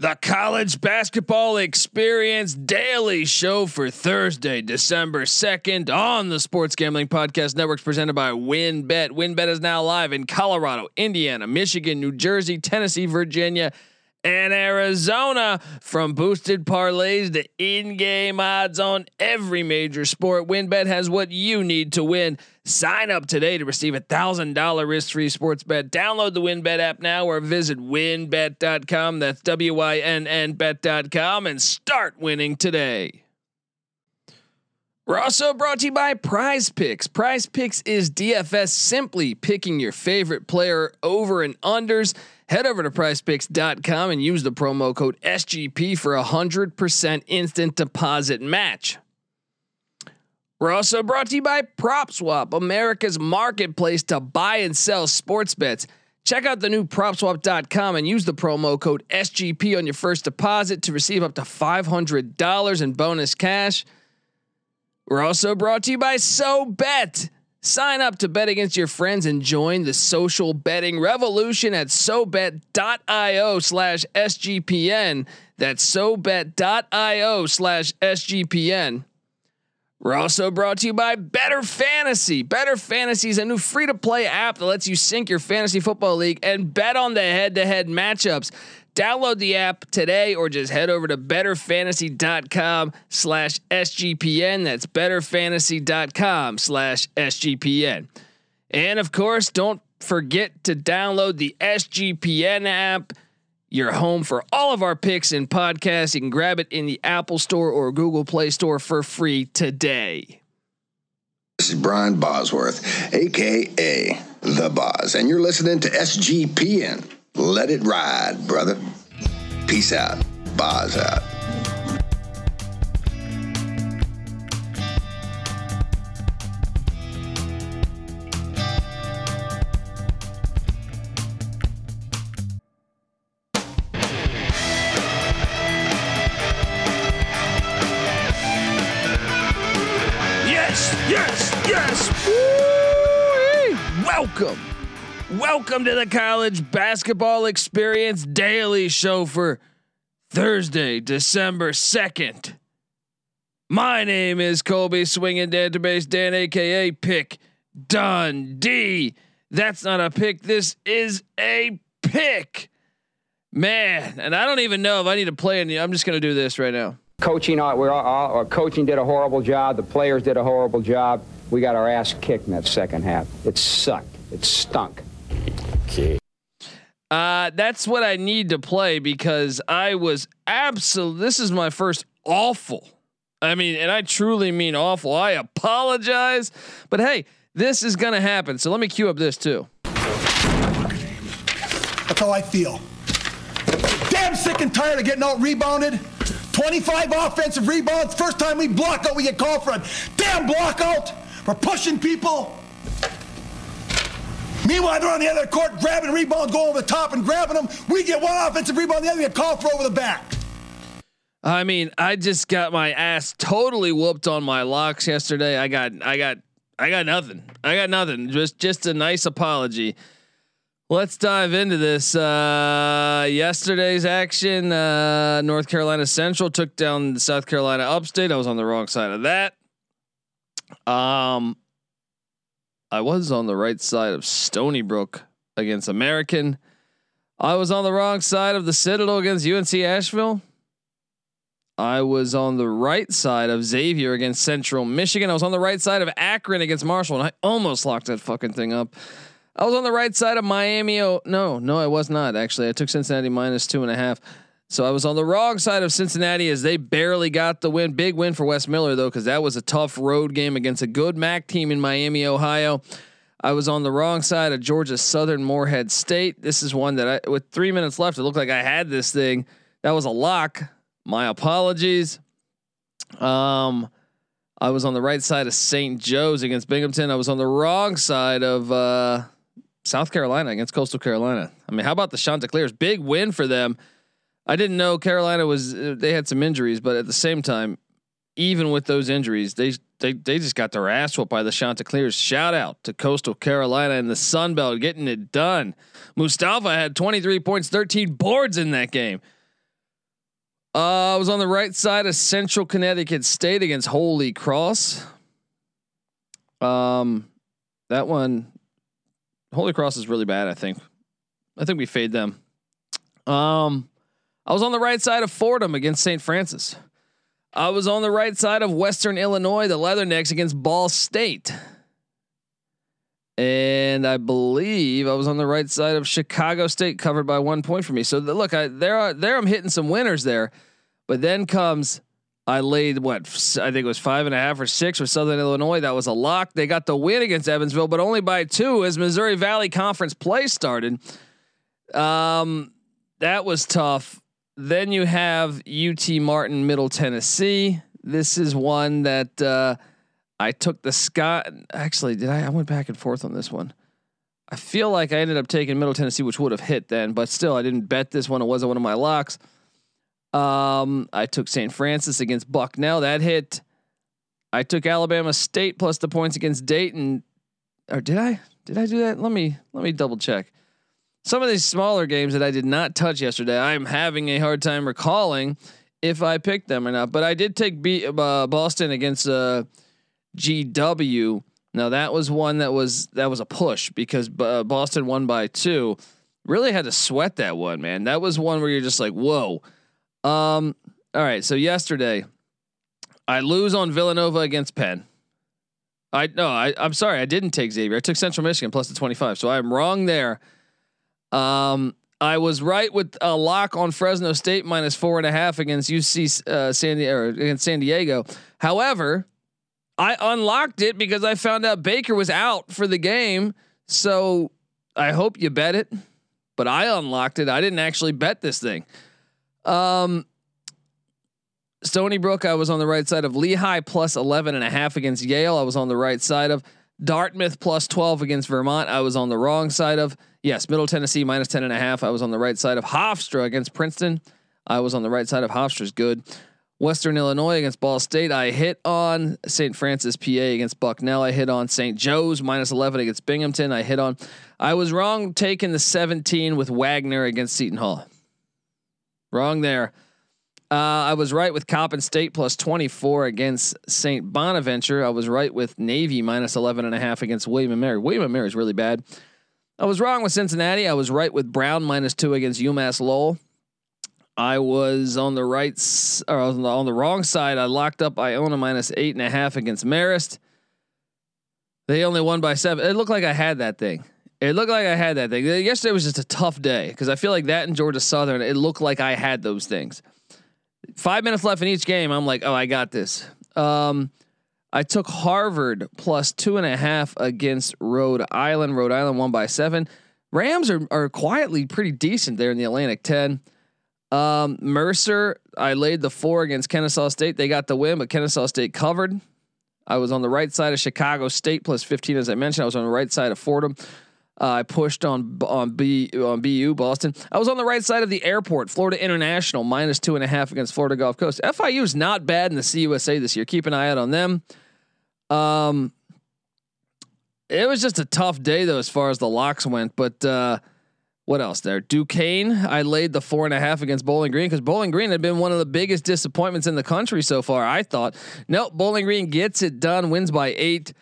The college basketball experience daily show for Thursday, December 2nd on the Sports Gambling Podcast Networks presented by WynnBET. WynnBET is now live in Colorado, Indiana, Michigan, New Jersey, Tennessee, Virginia, and Arizona. From boosted parlays to in-game odds on every major sport, WynnBET has what you need to win. Sign up today to receive a thousand dollar risk-free sports bet. Download the WynnBET app now or visit wynnbet.com. That's W-Y-N-N bet.com and start winning today. We're also brought to you by Prize Picks. Prize Picks is DFS simply picking your favorite player over and unders. Head over to prizepicks.com and use the promo code SGP for a 100% instant deposit match. We're also brought to you by PropSwap, America's marketplace to buy and sell sports bets. Check out the new propswap.com and use the promo code SGP on your first deposit to receive up to $500 in bonus cash. We're also brought to you by SoBet. Sign up to bet against your friends and join the social betting revolution at SoBet.io slash SGPN. That's SoBet.io slash SGPN. We're also brought to you by Better Fantasy. Better Fantasy is a new free to play app that lets you sync your fantasy football league and bet on the head to head matchups. Download the app today or just head over to betterfantasy.com slash SGPN. That's betterfantasy.com slash SGPN. And of course, don't forget to download the SGPN app your home for all of our picks and podcasts. You can grab it in the Apple Store or Google Play Store for free today. This is Brian Bosworth, aka The Boz, and you're listening to SGPN. Let it ride, brother. Peace out. Boz out. Welcome to the college basketball experience daily show for Thursday, December 2nd. My name is Colby Swinging Database Dan, aka Pick Dundee. That's not a pick. This is a pick, man. And I don't even know if I need to play any. I'm just gonna do this right now. Coaching, uh, we're all, our coaching did a horrible job. The players did a horrible job. We got our ass kicked in that second half. It sucked. It stunk. Uh, that's what I need to play because I was absolute. This is my first awful. I mean, and I truly mean awful. I apologize, but hey, this is gonna happen. So let me cue up this too. That's how I feel. Damn sick and tired of getting out rebounded. 25 offensive rebounds. First time we block out, we get called for a damn block out. We're pushing people. Meanwhile, they're on the other court grabbing rebounds, going over the top and grabbing them. We get one offensive rebound, the other get called for over the back. I mean, I just got my ass totally whooped on my locks yesterday. I got, I got, I got nothing. I got nothing. Just, just a nice apology. Let's dive into this. Uh, yesterday's action, uh, North Carolina Central took down South Carolina Upstate. I was on the wrong side of that. Um, I was on the right side of Stony Brook against American. I was on the wrong side of the Citadel against UNC Asheville. I was on the right side of Xavier against Central Michigan. I was on the right side of Akron against Marshall, and I almost locked that fucking thing up. I was on the right side of Miami. Oh no, no, I was not actually. I took Cincinnati minus two and a half. So I was on the wrong side of Cincinnati as they barely got the win. Big win for Wes Miller though, because that was a tough road game against a good MAC team in Miami, Ohio. I was on the wrong side of Georgia Southern Morehead State. This is one that I, with three minutes left, it looked like I had this thing. That was a lock. My apologies. Um, I was on the right side of St. Joe's against Binghamton. I was on the wrong side of uh, South Carolina against Coastal Carolina. I mean, how about the Chanticleers? Big win for them. I didn't know Carolina was they had some injuries, but at the same time, even with those injuries, they they they just got their ass whooped by the Chanticleers. Shout out to Coastal Carolina and the Sun Belt getting it done. Mostafa had 23 points, 13 boards in that game. Uh, I was on the right side of Central Connecticut State against Holy Cross. Um, that one, Holy Cross is really bad. I think. I think we fade them. Um, I was on the right side of Fordham against St. Francis. I was on the right side of Western Illinois, the Leathernecks against Ball State. And I believe I was on the right side of Chicago State, covered by one point for me. So the, look, I there are there I'm hitting some winners there, but then comes I laid what I think it was five and a half or six with Southern Illinois. That was a lock. They got the win against Evansville, but only by two as Missouri Valley Conference play started. Um, that was tough. Then you have UT Martin, Middle Tennessee. This is one that uh, I took the Scott. Actually, did I? I went back and forth on this one. I feel like I ended up taking Middle Tennessee, which would have hit then, but still, I didn't bet this one. It wasn't one of my locks. Um, I took St. Francis against Bucknell. That hit. I took Alabama State plus the points against Dayton. Or did I? Did I do that? Let me let me double check some of these smaller games that I did not touch yesterday, I'm having a hard time recalling if I picked them or not. But I did take B, uh, Boston against uh, GW. Now that was one that was that was a push because uh, Boston won by two. Really had to sweat that one, man. That was one where you're just like, whoa. Um. All right. So yesterday, I lose on Villanova against Penn. I no, I, I'm sorry, I didn't take Xavier. I took Central Michigan plus the 25. So I'm wrong there. Um, I was right with a lock on Fresno State minus four and a half against UC uh, San Diego against San Diego. However, I unlocked it because I found out Baker was out for the game. So I hope you bet it, but I unlocked it. I didn't actually bet this thing. Um, Stony Brook, I was on the right side of Lehigh plus 11 and a half against Yale. I was on the right side of Dartmouth plus 12 against Vermont. I was on the wrong side of. Yes, Middle Tennessee minus 10 and a half. I was on the right side of Hofstra against Princeton. I was on the right side of Hofstra's good. Western Illinois against Ball State. I hit on St. Francis, PA against Bucknell. I hit on St. Joe's minus 11 against Binghamton. I hit on, I was wrong taking the 17 with Wagner against Seton Hall. Wrong there. Uh, I was right with Coppin State plus 24 against St. Bonaventure. I was right with Navy minus 11 and a half against William and Mary. William and Mary is really bad. I was wrong with Cincinnati. I was right with Brown minus two against UMass Lowell. I was on the right or on the, on the wrong side. I locked up Iona minus eight and a half against Marist. They only won by seven. It looked like I had that thing. It looked like I had that thing. Yesterday was just a tough day because I feel like that in Georgia Southern, it looked like I had those things. Five minutes left in each game. I'm like, oh, I got this. Um, I took Harvard plus two and a half against Rhode Island. Rhode Island won by seven. Rams are are quietly pretty decent there in the Atlantic 10. Um, Mercer, I laid the four against Kennesaw State. They got the win, but Kennesaw State covered. I was on the right side of Chicago State plus 15, as I mentioned. I was on the right side of Fordham. Uh, I pushed on on B on BU Boston. I was on the right side of the airport. Florida International minus two and a half against Florida Gulf Coast. FIU is not bad in the CUSA this year. Keep an eye out on them. Um, it was just a tough day though, as far as the locks went. But uh, what else there? Duquesne, I laid the four and a half against Bowling Green because Bowling Green had been one of the biggest disappointments in the country so far. I thought, nope, Bowling Green gets it done, wins by eight.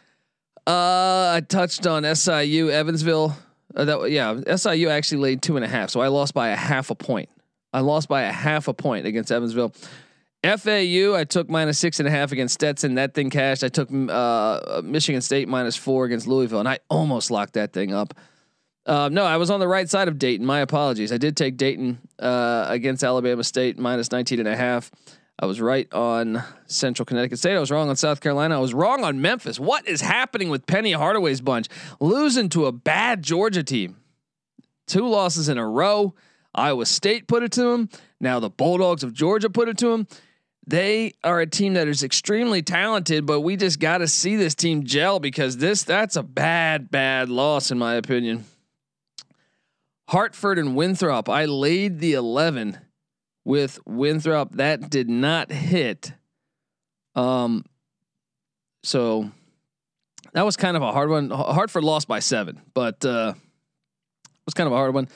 Uh, I touched on SIU, Evansville. Uh, that yeah, SIU actually laid two and a half, so I lost by a half a point. I lost by a half a point against Evansville. FAU, I took minus six and a half against Stetson. That thing cashed. I took uh, Michigan State minus four against Louisville, and I almost locked that thing up. Uh, no, I was on the right side of Dayton. My apologies. I did take Dayton uh, against Alabama State minus 19 and a half. I was right on Central Connecticut State. I was wrong on South Carolina. I was wrong on Memphis. What is happening with Penny Hardaway's bunch? Losing to a bad Georgia team. Two losses in a row. Iowa State put it to them. Now the Bulldogs of Georgia put it to them. They are a team that is extremely talented, but we just got to see this team gel because this that's a bad bad loss in my opinion. Hartford and Winthrop, I laid the 11 with Winthrop that did not hit. Um so that was kind of a hard one. Hartford lost by 7, but uh it was kind of a hard one.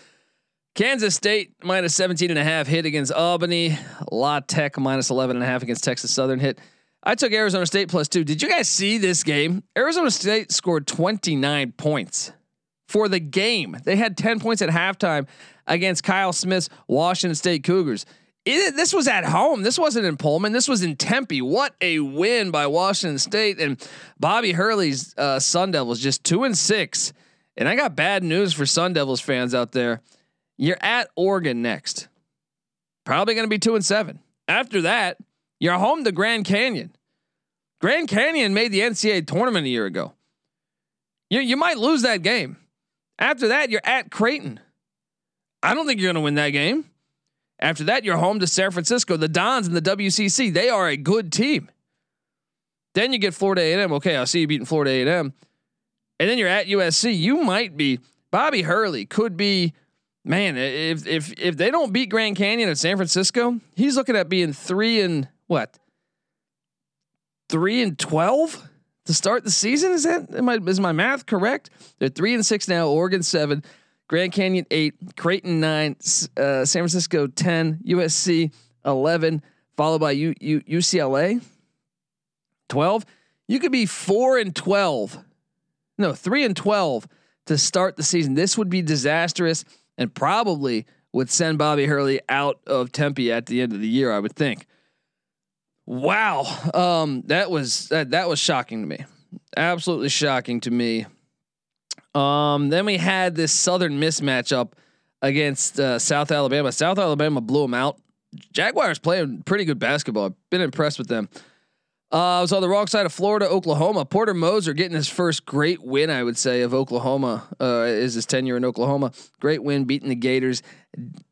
Kansas State minus 17 and a half hit against Albany. La Tech minus 11 and a half against Texas Southern hit. I took Arizona State plus two. Did you guys see this game? Arizona State scored 29 points for the game. They had 10 points at halftime against Kyle Smith's Washington State Cougars. It, this was at home. This wasn't in Pullman. This was in Tempe. What a win by Washington State and Bobby Hurley's uh, Sun Devils, just two and six. And I got bad news for Sun Devils fans out there. You're at Oregon next. Probably going to be two and seven. After that, you're home to Grand Canyon. Grand Canyon made the NCAA tournament a year ago. You you might lose that game. After that, you're at Creighton. I don't think you're going to win that game. After that, you're home to San Francisco. The Dons and the WCC, they are a good team. Then you get Florida A&M. Okay, I'll see you beating Florida A&M. And then you're at USC. You might be Bobby Hurley could be man, if if if they don't beat Grand Canyon at San Francisco, he's looking at being 3 and what? 3 and 12 to start the season. Is that am I, is my math correct? They're three and six now. Oregon seven, Grand Canyon eight, Creighton nine, uh, San Francisco ten, USC eleven, followed by U, U, UCLA twelve. You could be four and twelve, no three and twelve to start the season. This would be disastrous and probably would send Bobby Hurley out of Tempe at the end of the year. I would think. Wow, um, that was that, that was shocking to me. Absolutely shocking to me. Um, then we had this Southern Miss matchup against uh, South Alabama. South Alabama blew them out. Jaguars playing pretty good basketball. I've been impressed with them. Uh, I was on the wrong side of Florida, Oklahoma. Porter Moser getting his first great win, I would say, of Oklahoma. Uh, is his tenure in Oklahoma. Great win, beating the Gators,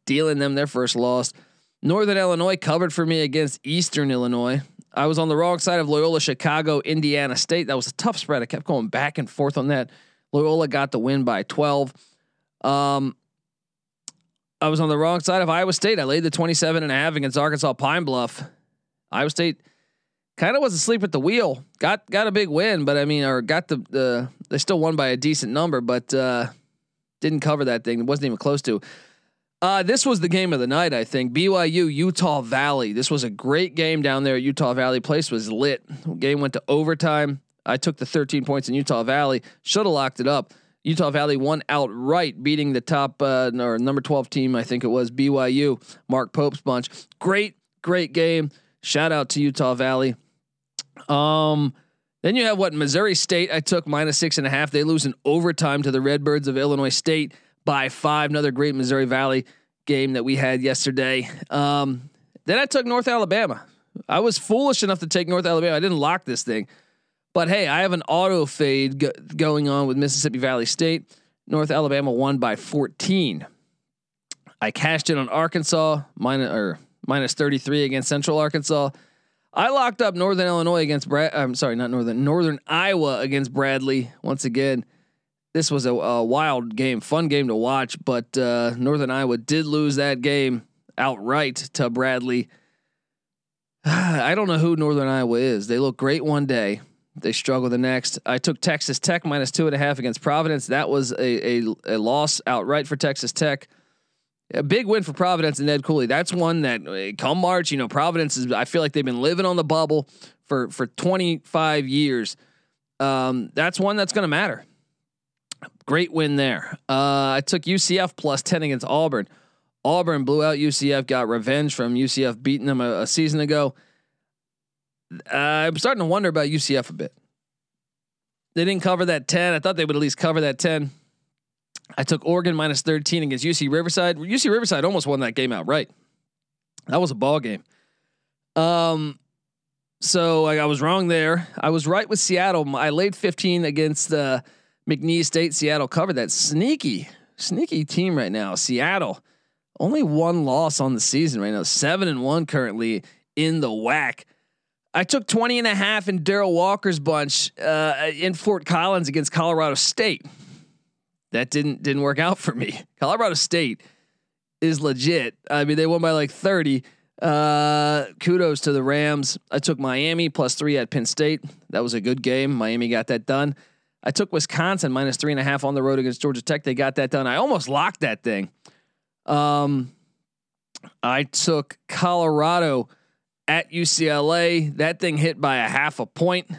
dealing them their first loss. Northern Illinois covered for me against Eastern Illinois. I was on the wrong side of Loyola Chicago, Indiana State. That was a tough spread. I kept going back and forth on that. Loyola got the win by 12. Um, I was on the wrong side of Iowa State. I laid the 27 and a half against Arkansas Pine Bluff. Iowa State kind of was asleep at the wheel. Got got a big win, but I mean, or got the the they still won by a decent number, but uh, didn't cover that thing. It wasn't even close to. Uh, this was the game of the night, I think. BYU, Utah Valley. This was a great game down there at Utah Valley. Place was lit. Game went to overtime. I took the 13 points in Utah Valley. Should have locked it up. Utah Valley won outright, beating the top uh, or number 12 team. I think it was BYU. Mark Pope's bunch. Great, great game. Shout out to Utah Valley. Um, then you have what Missouri State. I took minus six and a half. They lose in overtime to the Redbirds of Illinois State by five. Another great Missouri Valley game that we had yesterday. Um, then I took North Alabama. I was foolish enough to take North Alabama. I didn't lock this thing, but hey, I have an auto fade go- going on with Mississippi Valley State. North Alabama won by 14. I cashed in on Arkansas minus or minus 33 against Central Arkansas. I locked up Northern Illinois against Brad. I'm sorry, not Northern Northern Iowa against Bradley once again this was a, a, wild game, fun game to watch, but uh, Northern Iowa did lose that game outright to Bradley. I don't know who Northern Iowa is. They look great one day, they struggle the next. I took Texas Tech minus two and a half against Providence. That was a, a, a loss outright for Texas Tech. A big win for Providence and Ed Cooley. That's one that uh, come March, you know, Providence is. I feel like they've been living on the bubble for for 25 years. Um, that's one that's going to matter. Great win there. Uh, I took UCF plus 10 against Auburn. Auburn blew out UCF, got revenge from UCF beating them a, a season ago. Uh, I'm starting to wonder about UCF a bit. They didn't cover that 10. I thought they would at least cover that 10. I took Oregon minus 13 against UC Riverside. UC Riverside almost won that game outright. That was a ball game. Um, so I, I was wrong there. I was right with Seattle. I laid 15 against uh, McNeese State, Seattle covered that sneaky, sneaky team right now. Seattle, only one loss on the season right now, seven and one currently in the WAC. I took 20 and a half in Darrell Walker's bunch uh, in Fort Collins against Colorado State. That didn't didn't work out for me. Colorado State is legit. I mean, they won by like 30. Uh, kudos to the Rams. I took Miami plus three at Penn State. That was a good game. Miami got that done. I took Wisconsin minus three and a half on the road against Georgia Tech. They got that done. I almost locked that thing. Um, I took Colorado at UCLA. That thing hit by a half a point,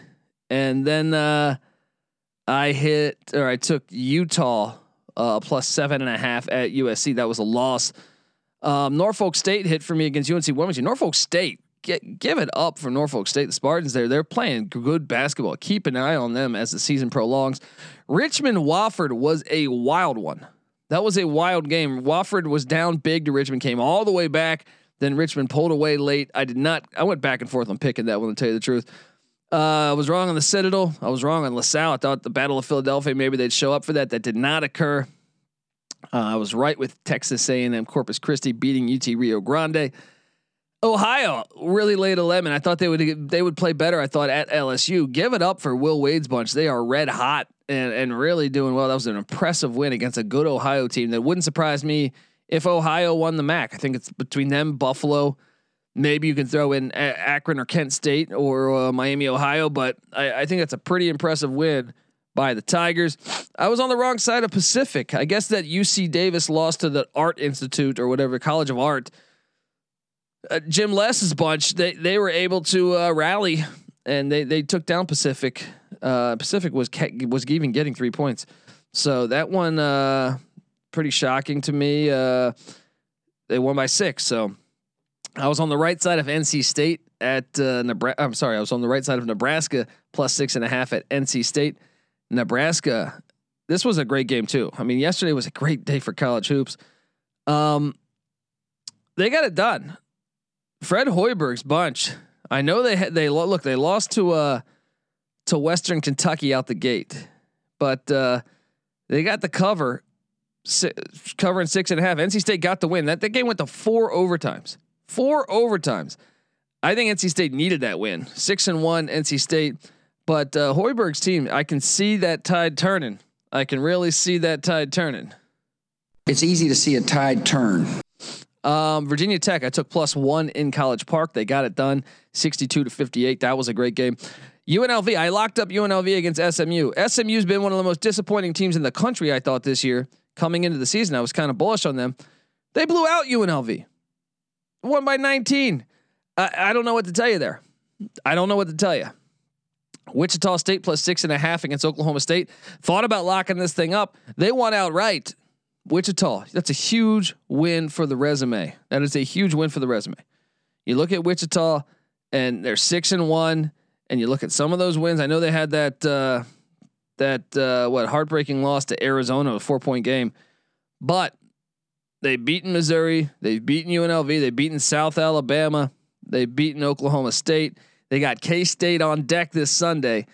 and then uh, I hit or I took Utah uh, plus seven and a half at USC. That was a loss. Um, Norfolk State hit for me against UNC Wilmington. Norfolk State, get, give it up for Norfolk State. The Spartans there, they're playing good basketball. Keep an eye on them as the season prolongs. Richmond Wofford was a wild one. That was a wild game. Wofford was down big to Richmond, came all the way back. Then Richmond pulled away late. I did not. I went back and forth on picking that one to tell you the truth. Uh, I was wrong on the Citadel. I was wrong on LaSalle. I thought the Battle of Philadelphia maybe they'd show up for that. That did not occur. Uh, I was right with Texas A&M Corpus Christi beating UT Rio Grande. Ohio really laid a lemon. I thought they would they would play better. I thought at LSU. Give it up for Will Wade's bunch. They are red hot and and really doing well. That was an impressive win against a good Ohio team. That wouldn't surprise me if Ohio won the MAC. I think it's between them, Buffalo. Maybe you can throw in Akron or Kent State or uh, Miami, Ohio, but I, I think that's a pretty impressive win by the Tigers. I was on the wrong side of Pacific. I guess that UC Davis lost to the Art Institute or whatever College of Art. Uh, Jim Les's bunch they they were able to uh, rally and they they took down Pacific. Uh, Pacific was was even getting three points, so that one uh, pretty shocking to me. Uh, they won by six, so I was on the right side of NC State at uh, Nebraska. I'm sorry, I was on the right side of Nebraska plus six and a half at NC State. Nebraska. This was a great game too. I mean, yesterday was a great day for college hoops. Um, they got it done. Fred Hoiberg's bunch. I know they had they look they lost to uh to Western Kentucky out the gate, but uh, they got the cover, covering six and a half. NC State got the win. That that game went to four overtimes. Four overtimes. I think NC State needed that win. Six and one NC State. But uh, Hoiberg's team, I can see that tide turning. I can really see that tide turning. It's easy to see a tide turn. Um, Virginia Tech, I took plus one in College Park. They got it done, sixty-two to fifty-eight. That was a great game. UNLV, I locked up UNLV against SMU. SMU's been one of the most disappointing teams in the country. I thought this year coming into the season, I was kind of bullish on them. They blew out UNLV, won by nineteen. I, I don't know what to tell you there. I don't know what to tell you. Wichita State plus six and a half against Oklahoma State. Thought about locking this thing up. They won outright. Wichita, that's a huge win for the resume. That is a huge win for the resume. You look at Wichita and they're six and one, and you look at some of those wins. I know they had that uh, that uh, what heartbreaking loss to Arizona, a four point game, but they've beaten Missouri, they've beaten UNLV, they've beaten South Alabama, they've beaten Oklahoma State. They got K State on deck this Sunday.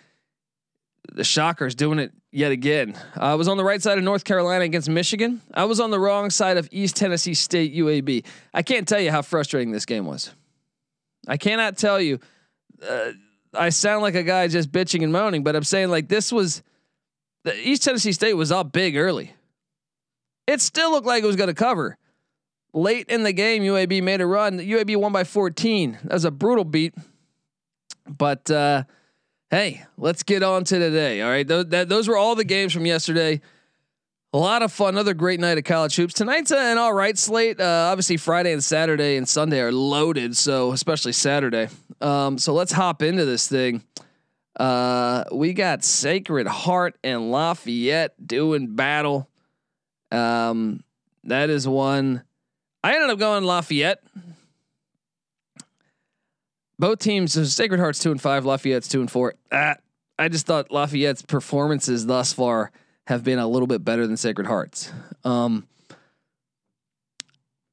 The Shockers doing it yet again. I was on the right side of North Carolina against Michigan. I was on the wrong side of East Tennessee State UAB. I can't tell you how frustrating this game was. I cannot tell you. Uh, I sound like a guy just bitching and moaning, but I'm saying like this was the East Tennessee State was up big early. It still looked like it was going to cover. Late in the game, UAB made a run. UAB won by 14. That was a brutal beat. But uh, hey, let's get on to today. All right, Th- that, those were all the games from yesterday. A lot of fun. Another great night of college hoops. Tonight's an all right slate. Uh, obviously, Friday and Saturday and Sunday are loaded. So especially Saturday. Um, so let's hop into this thing. Uh, we got Sacred Heart and Lafayette doing battle. Um, that is one. I ended up going Lafayette. Both teams, Sacred Heart's two and five, Lafayette's two and four. Ah, I just thought Lafayette's performances thus far have been a little bit better than Sacred Heart's. Um,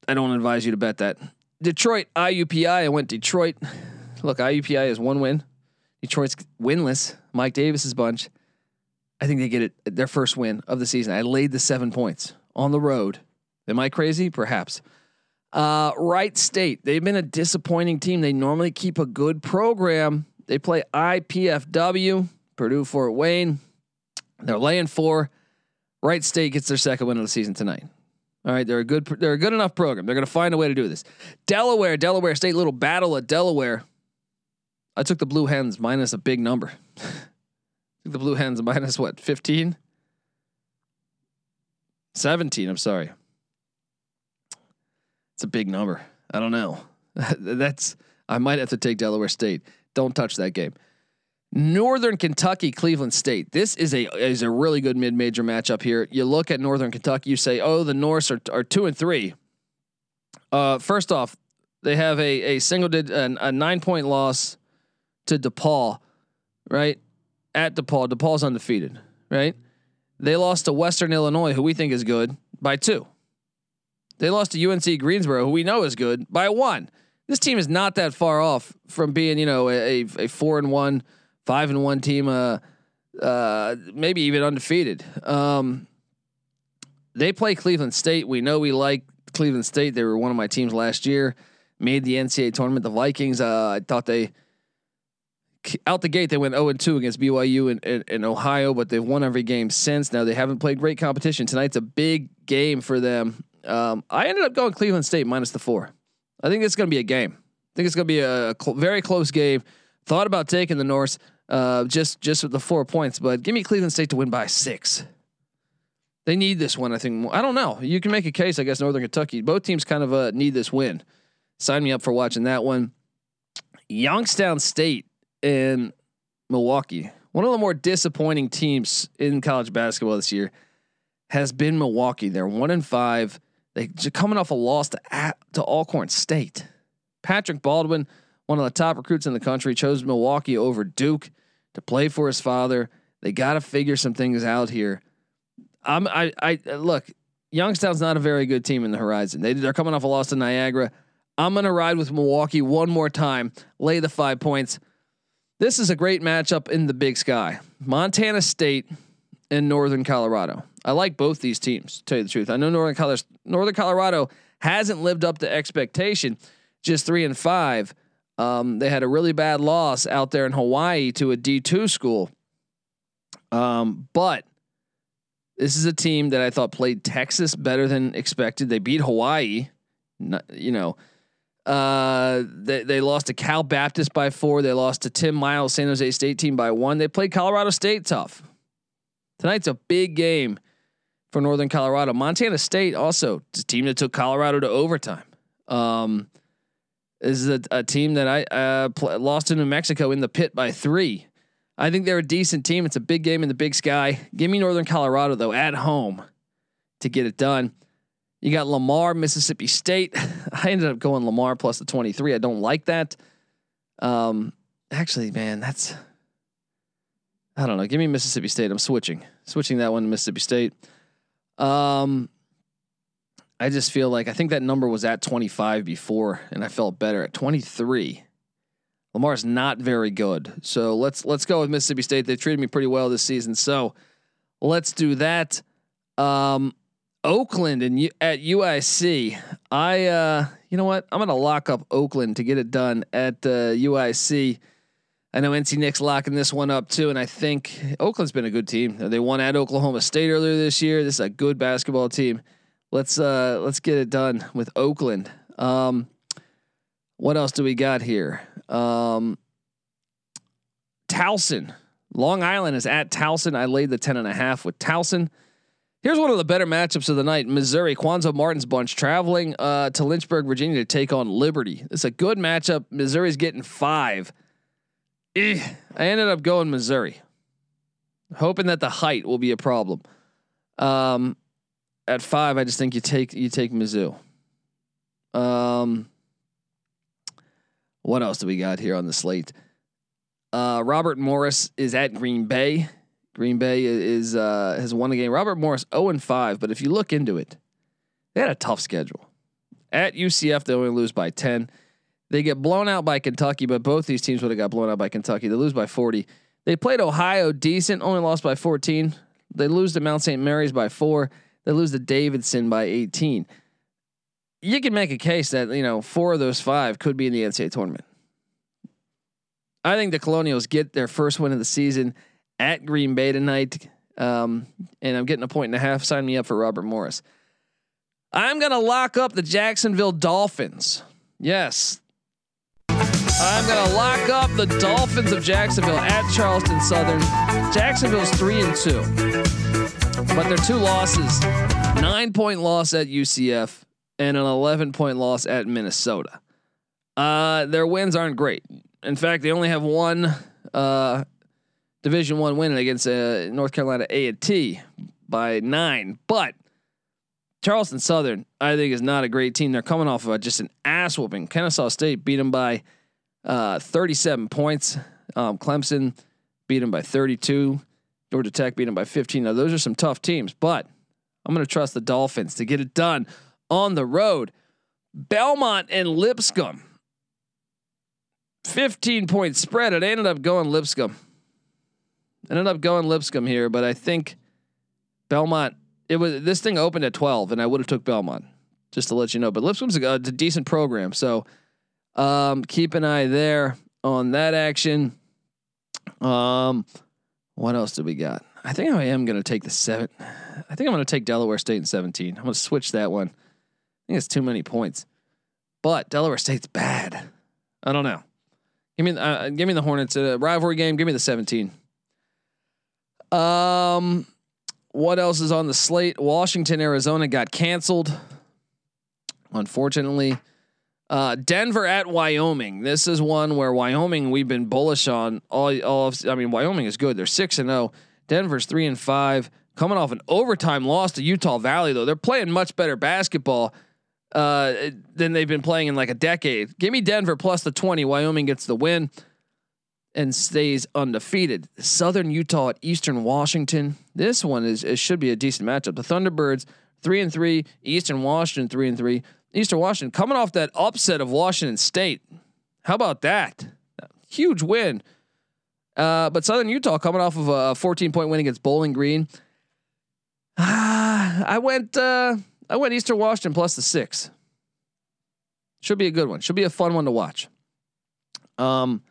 I don't advise you to bet that. Detroit IUPUI. I went Detroit. Look, IUPUI is one win. Detroit's winless. Mike Davis's bunch. I think they get it their first win of the season. I laid the seven points on the road. Am I crazy? Perhaps. Uh, Wright State, they've been a disappointing team. They normally keep a good program. They play IPFW, Purdue Fort Wayne. They're laying four. Wright State gets their second win of the season tonight. All right, they're a good they're a good enough program. They're going to find a way to do this. Delaware, Delaware State, little battle at Delaware. I took the Blue Hens minus a big number. the Blue Hens minus what? 15? 17, I'm sorry. It's a big number. I don't know. That's I might have to take Delaware State. Don't touch that game. Northern Kentucky, Cleveland State. This is a is a really good mid major matchup here. You look at Northern Kentucky, you say, oh, the Norse are, are two and three. Uh, first off, they have a a single did a, nine point loss to DePaul, right? At DePaul, DePaul's undefeated, right? They lost to Western Illinois, who we think is good, by two. They lost to UNC Greensboro, who we know is good, by one. This team is not that far off from being, you know, a, a four and one five and one team, uh, uh, maybe even undefeated. Um, they play Cleveland State. We know we like Cleveland State. They were one of my teams last year. Made the NCAA tournament. The Vikings. Uh, I thought they out the gate they went 0 and 2 against BYU in, in, Ohio, but they've won every game since. Now they haven't played great competition. Tonight's a big game for them. Um, I ended up going Cleveland State minus the four. I think it's going to be a game. I think it's going to be a, a cl- very close game. Thought about taking the Norse uh, just just with the four points, but give me Cleveland State to win by six. They need this one. I think. I don't know. You can make a case. I guess Northern Kentucky. Both teams kind of uh, need this win. Sign me up for watching that one. Youngstown State and Milwaukee. One of the more disappointing teams in college basketball this year has been Milwaukee. They're one and five. They're coming off a loss to to Alcorn State. Patrick Baldwin one of the top recruits in the country, chose Milwaukee over Duke to play for his father. They got to figure some things out here. I'm, I, I look. Youngstown's not a very good team in the horizon. They, they're coming off a loss to Niagara. I'm to ride with Milwaukee one more time. Lay the five points. This is a great matchup in the Big Sky. Montana State and Northern Colorado. I like both these teams. To tell you the truth, I know Northern Colorado, Northern Colorado hasn't lived up to expectation. Just three and five. Um, they had a really bad loss out there in Hawaii to a D2 school. Um, but this is a team that I thought played Texas better than expected. They beat Hawaii. Not, you know, uh, they they lost to Cal Baptist by four. They lost to Tim Miles San Jose State team by one. They played Colorado State tough. Tonight's a big game for Northern Colorado. Montana State also a team that took Colorado to overtime. Um, is a, a team that I uh, pl- lost to New Mexico in the pit by three. I think they're a decent team. It's a big game in the Big Sky. Give me Northern Colorado though at home to get it done. You got Lamar, Mississippi State. I ended up going Lamar plus the 23. I don't like that. Um, actually, man, that's I don't know. Give me Mississippi State. I'm switching, switching that one to Mississippi State. Um, I just feel like I think that number was at 25 before, and I felt better at 23. Lamar's not very good, so let's let's go with Mississippi State. They've treated me pretty well this season, so let's do that. Um, Oakland and U- at UIC. I uh, you know what? I'm gonna lock up Oakland to get it done at uh, UIC. I know NC Nick's locking this one up too, and I think Oakland's been a good team. They won at Oklahoma State earlier this year. This is a good basketball team let's uh let's get it done with Oakland. Um, what else do we got here? Um, Towson, Long Island is at Towson. I laid the ten and a half with Towson. Here's one of the better matchups of the night. Missouri, Cuonzo Martin's bunch traveling uh, to Lynchburg, Virginia to take on Liberty. It's a good matchup. Missouri's getting five. Eh, I ended up going Missouri, hoping that the height will be a problem. Um, at five, I just think you take you take Mizzou. Um, what else do we got here on the slate? Uh, Robert Morris is at Green Bay. Green Bay is uh, has won a game. Robert Morris 0 and 5, but if you look into it, they had a tough schedule. At UCF, they only lose by ten. They get blown out by Kentucky, but both these teams would have got blown out by Kentucky. They lose by forty. They played Ohio decent, only lost by fourteen. They lose to Mount St. Mary's by four. They lose to Davidson by 18. You can make a case that, you know, four of those five could be in the NCAA tournament. I think the Colonials get their first win of the season at Green Bay tonight. Um, and I'm getting a point and a half. Sign me up for Robert Morris. I'm going to lock up the Jacksonville Dolphins. Yes. I'm going to lock up the Dolphins of Jacksonville at Charleston Southern. Jacksonville's 3 and 2 but their two losses nine point loss at UCF and an 11 point loss at Minnesota. Uh, their wins aren't great. In fact, they only have one uh, Division One win against uh, North Carolina A and T by nine. But Charleston Southern, I think, is not a great team. They're coming off of just an ass whooping. Kennesaw State beat them by uh, 37 points. Um, Clemson beat them by 32. Georgia Tech beat them by 15. Now those are some tough teams, but I'm going to trust the Dolphins to get it done on the road. Belmont and Lipscomb. 15 point spread. It ended up going Lipscomb. Ended up going Lipscomb here, but I think Belmont. It was this thing opened at 12, and I would have took Belmont just to let you know. But Lipscomb's a, a decent program, so um, keep an eye there on that action. Um, what else do we got? I think I am going to take the seven. I think I'm going to take Delaware State in 17. I'm going to switch that one. I think it's too many points, but Delaware State's bad. I don't know. Give me, uh, give me the Hornets. A rivalry game. Give me the 17. Um, what else is on the slate? Washington, Arizona got canceled. Unfortunately, uh, Denver at Wyoming. This is one where Wyoming we've been bullish on all. All of, I mean, Wyoming is good. They're six and zero. Denver's three and five. Coming off an overtime loss to Utah Valley, though they're playing much better basketball uh, than they've been playing in like a decade. Give me Denver plus the twenty. Wyoming gets the win and stays undefeated. Southern Utah at Eastern Washington. This one is it should be a decent matchup. The Thunderbirds three and three. Eastern Washington three and three. Eastern Washington coming off that upset of Washington State. How about that? Huge win. Uh, but Southern Utah coming off of a 14 point win against Bowling Green. Ah, I went uh, I went Eastern Washington plus the six. Should be a good one. Should be a fun one to watch. Um,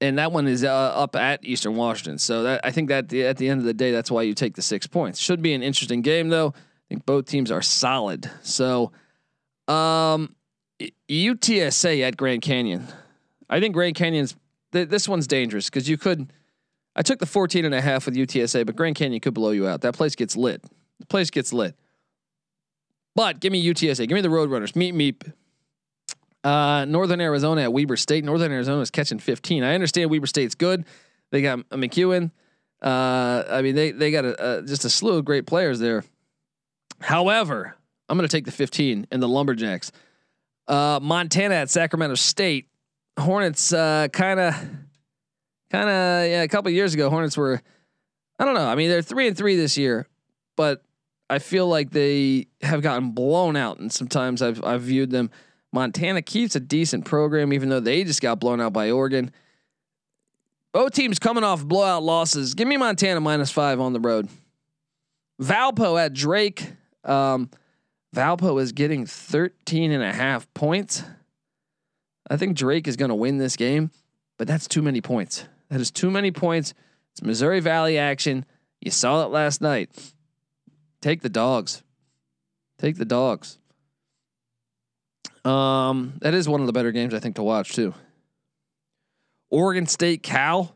and that one is uh, up at Eastern Washington. So that I think that the, at the end of the day, that's why you take the six points. Should be an interesting game though. I think both teams are solid. So, um, UTSA at Grand Canyon. I think Grand Canyon's th- this one's dangerous because you could. I took the 14 and a half with UTSA, but Grand Canyon could blow you out. That place gets lit. The place gets lit. But give me UTSA. Give me the Roadrunners. Meet meep. Uh, Northern Arizona at Weber State. Northern Arizona is catching 15. I understand Weber State's good. They got McEwen. Uh, I mean, they they got a, a, just a slew of great players there. However, I'm going to take the 15 and the Lumberjacks. Uh, Montana at Sacramento State. Hornets kind of, kind of, yeah, a couple years ago, Hornets were, I don't know. I mean, they're three and three this year, but I feel like they have gotten blown out, and sometimes I've I've viewed them. Montana keeps a decent program, even though they just got blown out by Oregon. Both teams coming off blowout losses. Give me Montana minus five on the road. Valpo at Drake. Um, Valpo is getting 13 and a half points. I think Drake is going to win this game, but that's too many points. That is too many points. It's Missouri Valley action. You saw it last night. Take the dogs. Take the dogs. Um, that is one of the better games I think to watch too. Oregon State Cal.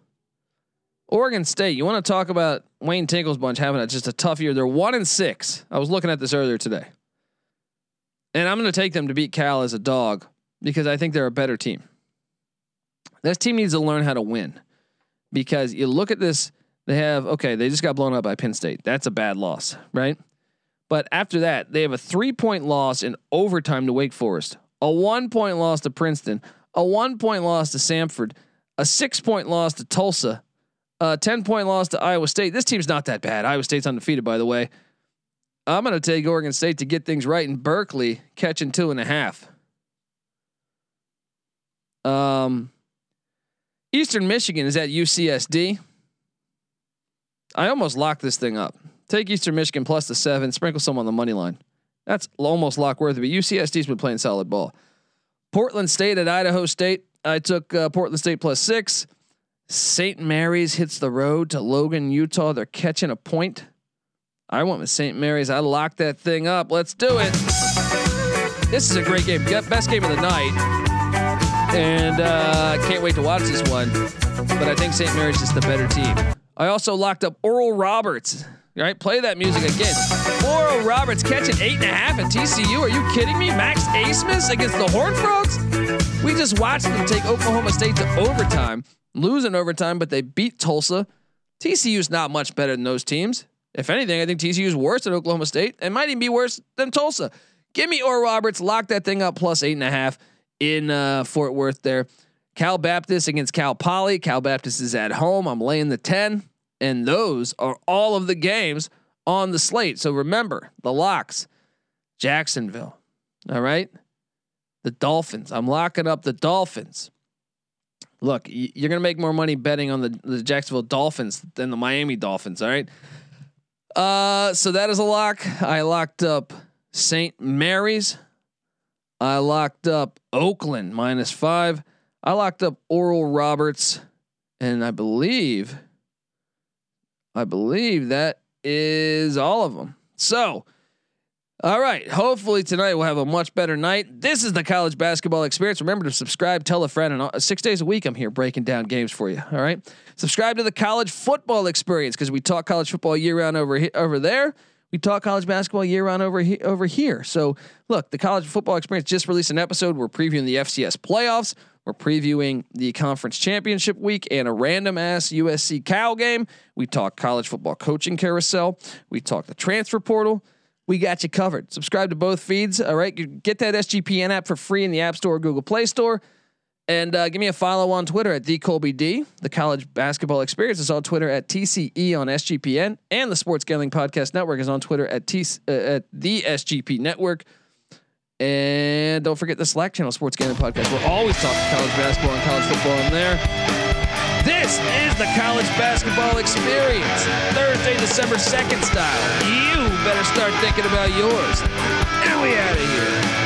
Oregon State. You want to talk about Wayne Tinkle's bunch having a, just a tough year? They're one and six. I was looking at this earlier today, and I'm going to take them to beat Cal as a dog because I think they're a better team. This team needs to learn how to win because you look at this. They have okay. They just got blown up by Penn State. That's a bad loss, right? But after that, they have a three point loss in overtime to Wake Forest, a one point loss to Princeton, a one point loss to Samford, a six point loss to Tulsa, a 10 point loss to Iowa State. This team's not that bad. Iowa State's undefeated, by the way. I'm going to take Oregon State to get things right in Berkeley, catching two and a half. Um, Eastern Michigan is at UCSD. I almost locked this thing up. Take Eastern Michigan plus the seven, sprinkle some on the money line. That's almost lock worthy. But UCSD's been playing solid ball. Portland State at Idaho State. I took uh, Portland State plus six. St. Mary's hits the road to Logan, Utah. They're catching a point. I went with St. Mary's. I locked that thing up. Let's do it. This is a great game. Best game of the night. And uh, can't wait to watch this one. But I think St. Mary's is the better team. I also locked up Oral Roberts right? Play that music again. Oral Roberts catching eight and a half at TCU. Are you kidding me? Max Abmas against the Horned Frogs? We just watched them take Oklahoma State to overtime, lose in overtime, but they beat Tulsa. TCU's not much better than those teams. If anything, I think TCU is worse than Oklahoma State and might even be worse than Tulsa. Give me Oral Roberts, lock that thing up plus eight and a half in uh, Fort Worth there. Cal Baptist against Cal Poly. Cal Baptist is at home. I'm laying the 10. And those are all of the games on the slate. So remember the locks Jacksonville. All right. The Dolphins. I'm locking up the Dolphins. Look, you're going to make more money betting on the, the Jacksonville Dolphins than the Miami Dolphins. All right. Uh, so that is a lock. I locked up St. Mary's. I locked up Oakland minus five. I locked up Oral Roberts, and I believe, I believe that is all of them. So, all right. Hopefully tonight we'll have a much better night. This is the college basketball experience. Remember to subscribe, tell a friend, and uh, six days a week I'm here breaking down games for you. All right. Subscribe to the college football experience because we talk college football year round over here, over there. We talk college basketball year round over he, over here. So look, the college football experience just released an episode. We're previewing the FCS playoffs. We're previewing the conference championship week and a random ass USC Cal game. We talk college football coaching carousel. We talk the transfer portal. We got you covered. Subscribe to both feeds. All right. Get that SGPN app for free in the App Store or Google Play Store. And uh, give me a follow on Twitter at TheColbyD. The college basketball experience is on Twitter at TCE on SGPN. And the Sports Gambling Podcast Network is on Twitter at, T- uh, at the SGP Network. And don't forget the Slack channel, Sports Gambling Podcast. We're always talking college basketball and college football in there. This is the college basketball experience. Thursday, December 2nd style. You better start thinking about yours. And we out of here.